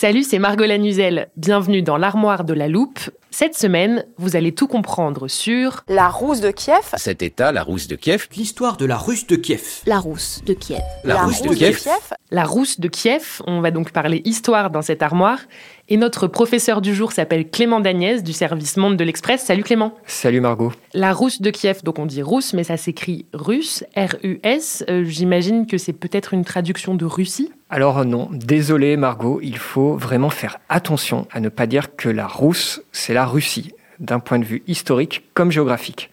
Salut, c'est Margot Lanuzel. Bienvenue dans l'armoire de la loupe. Cette semaine, vous allez tout comprendre sur La rousse de Kiev. Cet état, la rousse de Kiev, L'histoire de la Russe de Kiev. La rousse de Kiev. la, rousse de Kiev, la rousse de Kiev. On va donc parler histoire dans cette armoire. Et notre professeur du jour s'appelle Clément Dagnès du service Monde de l'Express. Salut Clément. Salut Margot. La rousse de Kiev, donc on dit rousse, mais ça s'écrit russe, R-U-S. Euh, J'imagine que c'est peut-être une traduction de Russie. Alors non, désolé Margot, il faut vraiment faire attention à ne pas dire que la Rousse, c'est la Russie, d'un point de vue historique comme géographique.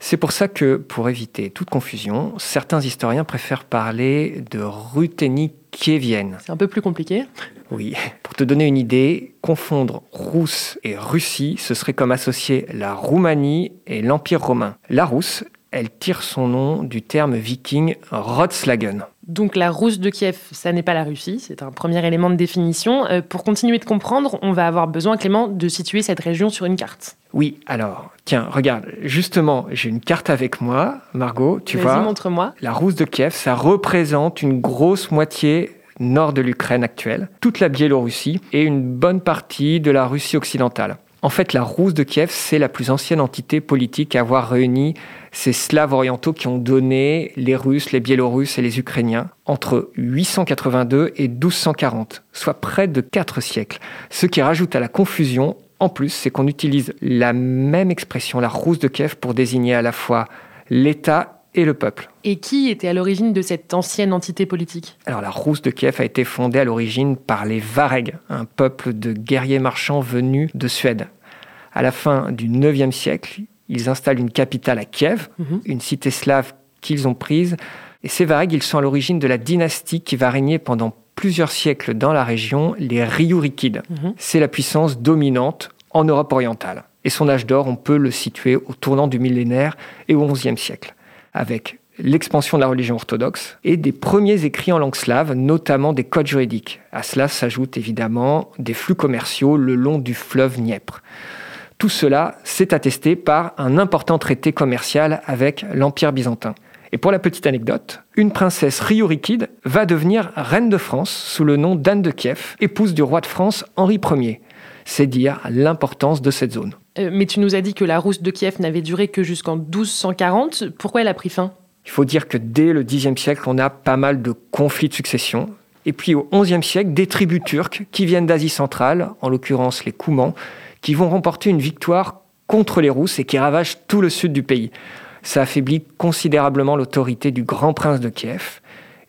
C'est pour ça que, pour éviter toute confusion, certains historiens préfèrent parler de Ruthénie kievienne. C'est un peu plus compliqué. Oui, pour te donner une idée, confondre Rousse et Russie, ce serait comme associer la Roumanie et l'Empire romain. La Rousse, elle tire son nom du terme viking Rotslagen. Donc la rousse de Kiev, ça n'est pas la Russie, c'est un premier élément de définition. Euh, pour continuer de comprendre, on va avoir besoin, Clément, de situer cette région sur une carte. Oui, alors, tiens, regarde, justement, j'ai une carte avec moi, Margot, tu Vas-y, vois. montre-moi. La rousse de Kiev, ça représente une grosse moitié nord de l'Ukraine actuelle, toute la Biélorussie et une bonne partie de la Russie occidentale. En fait, la rousse de Kiev, c'est la plus ancienne entité politique à avoir réuni ces Slaves orientaux qui ont donné les Russes, les Biélorusses et les Ukrainiens entre 882 et 1240, soit près de 4 siècles. Ce qui rajoute à la confusion, en plus, c'est qu'on utilise la même expression, la rousse de Kiev, pour désigner à la fois l'État et le peuple. Et qui était à l'origine de cette ancienne entité politique? Alors la Rousse de Kiev a été fondée à l'origine par les Varegs, un peuple de guerriers marchands venus de Suède. À la fin du IXe siècle, ils installent une capitale à Kiev, Mhm. une cité slave qu'ils ont prise. Et ces Varegs, ils sont à l'origine de la dynastie qui va régner pendant plusieurs siècles dans la région, les Ryurikides. Mhm. C'est la puissance dominante en Europe orientale. Et son âge d'or, on peut le situer au tournant du millénaire et au XIe siècle, avec l'expansion de la religion orthodoxe et des premiers écrits en langue slave, notamment des codes juridiques. À cela s'ajoutent évidemment des flux commerciaux le long du fleuve Dniepr. Tout cela s'est attesté par un important traité commercial avec l'Empire byzantin. Et pour la petite anecdote, une princesse Ryurikide va devenir reine de France sous le nom d'Anne de Kiev, épouse du roi de France Henri Ier. C'est dire l'importance de cette zone. Euh, Mais tu nous as dit que la rousse de Kiev n'avait duré que jusqu'en 1240. Pourquoi elle a pris fin? Il faut dire que dès le Xe siècle, on a pas mal de conflits de succession. Et puis au XIe siècle, des tribus turques qui viennent d'Asie centrale, en l'occurrence les Koumans, qui vont remporter une victoire contre les Rousses et qui ravagent tout le sud du pays. Ça affaiblit considérablement l'autorité du grand prince de Kiev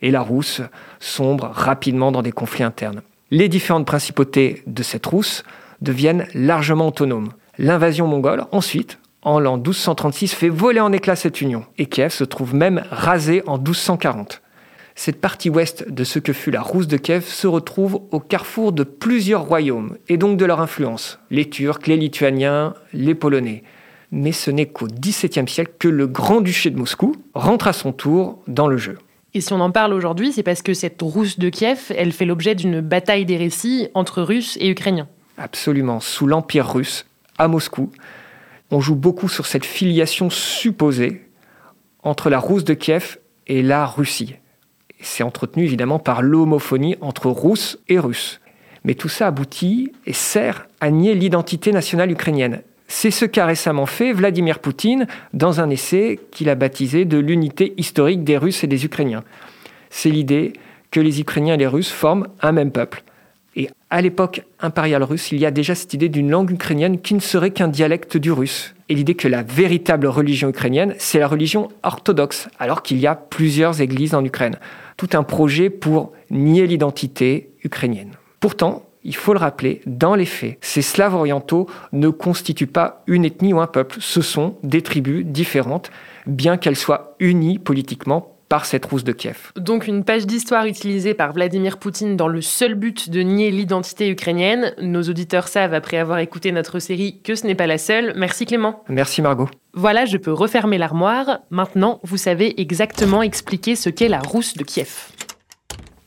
et la Rousse sombre rapidement dans des conflits internes. Les différentes principautés de cette Rousse deviennent largement autonomes. L'invasion mongole, ensuite, en l'an 1236, fait voler en éclats cette union et Kiev se trouve même rasé en 1240. Cette partie ouest de ce que fut la Rousse de Kiev se retrouve au carrefour de plusieurs royaumes et donc de leur influence, les Turcs, les Lituaniens, les Polonais. Mais ce n'est qu'au XVIIe siècle que le Grand-Duché de Moscou rentre à son tour dans le jeu. Et si on en parle aujourd'hui, c'est parce que cette rousse de Kiev, elle fait l'objet d'une bataille des récits entre Russes et Ukrainiens. Absolument, sous l'Empire russe, à Moscou, on joue beaucoup sur cette filiation supposée entre la Rousse de Kiev et la Russie. C'est entretenu évidemment par l'homophonie entre Russes et Russes. Mais tout ça aboutit et sert à nier l'identité nationale ukrainienne. C'est ce qu'a récemment fait Vladimir Poutine dans un essai qu'il a baptisé de l'unité historique des Russes et des Ukrainiens. C'est l'idée que les Ukrainiens et les Russes forment un même peuple. À l'époque impériale russe, il y a déjà cette idée d'une langue ukrainienne qui ne serait qu'un dialecte du russe. Et l'idée que la véritable religion ukrainienne, c'est la religion orthodoxe, alors qu'il y a plusieurs églises en Ukraine. Tout un projet pour nier l'identité ukrainienne. Pourtant, il faut le rappeler, dans les faits, ces Slaves orientaux ne constituent pas une ethnie ou un peuple, ce sont des tribus différentes, bien qu'elles soient unies politiquement par cette rousse de Kiev. Donc une page d'histoire utilisée par Vladimir Poutine dans le seul but de nier l'identité ukrainienne. Nos auditeurs savent, après avoir écouté notre série, que ce n'est pas la seule. Merci Clément. Merci Margot. Voilà, je peux refermer l'armoire. Maintenant, vous savez exactement expliquer ce qu'est la rousse de Kiev.